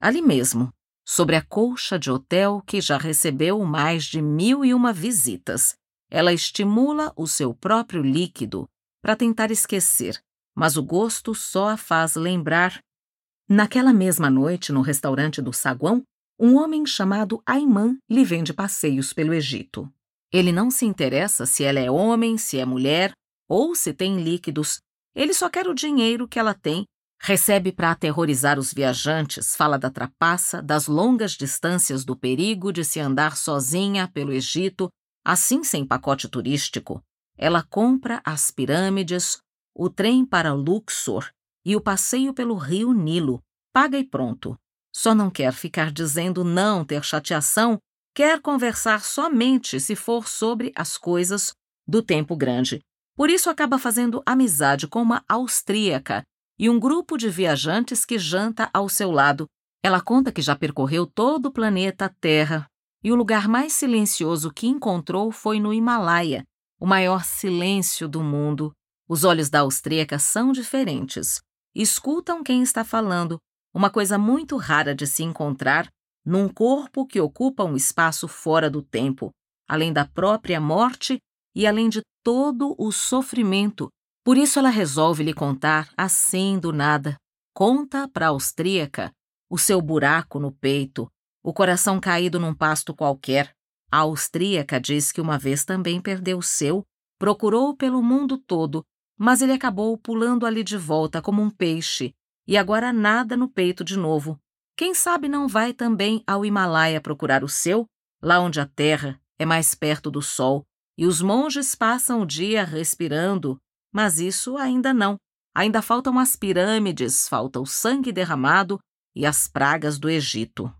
ali mesmo, sobre a colcha de hotel que já recebeu mais de mil e uma visitas. Ela estimula o seu próprio líquido para tentar esquecer, mas o gosto só a faz lembrar. Naquela mesma noite, no restaurante do saguão, um homem chamado Ayman lhe vende passeios pelo Egito. Ele não se interessa se ela é homem, se é mulher ou se tem líquidos. Ele só quer o dinheiro que ela tem Recebe para aterrorizar os viajantes, fala da trapaça, das longas distâncias do perigo de se andar sozinha pelo Egito, assim sem pacote turístico. Ela compra as pirâmides, o trem para Luxor e o passeio pelo rio Nilo. Paga e pronto. Só não quer ficar dizendo não, ter chateação, quer conversar somente se for sobre as coisas do tempo grande. Por isso acaba fazendo amizade com uma austríaca e um grupo de viajantes que janta ao seu lado. Ela conta que já percorreu todo o planeta Terra e o lugar mais silencioso que encontrou foi no Himalaia, o maior silêncio do mundo. Os olhos da austríaca são diferentes. Escutam quem está falando, uma coisa muito rara de se encontrar num corpo que ocupa um espaço fora do tempo, além da própria morte e além de todo o sofrimento por isso ela resolve lhe contar assim do nada. Conta para a austríaca o seu buraco no peito, o coração caído num pasto qualquer. A austríaca diz que uma vez também perdeu o seu, procurou pelo mundo todo, mas ele acabou pulando ali de volta como um peixe, e agora nada no peito de novo. Quem sabe não vai também ao Himalaia procurar o seu, lá onde a terra é mais perto do sol, e os monges passam o dia respirando mas isso ainda não. Ainda faltam as pirâmides, falta o sangue derramado e as pragas do Egito.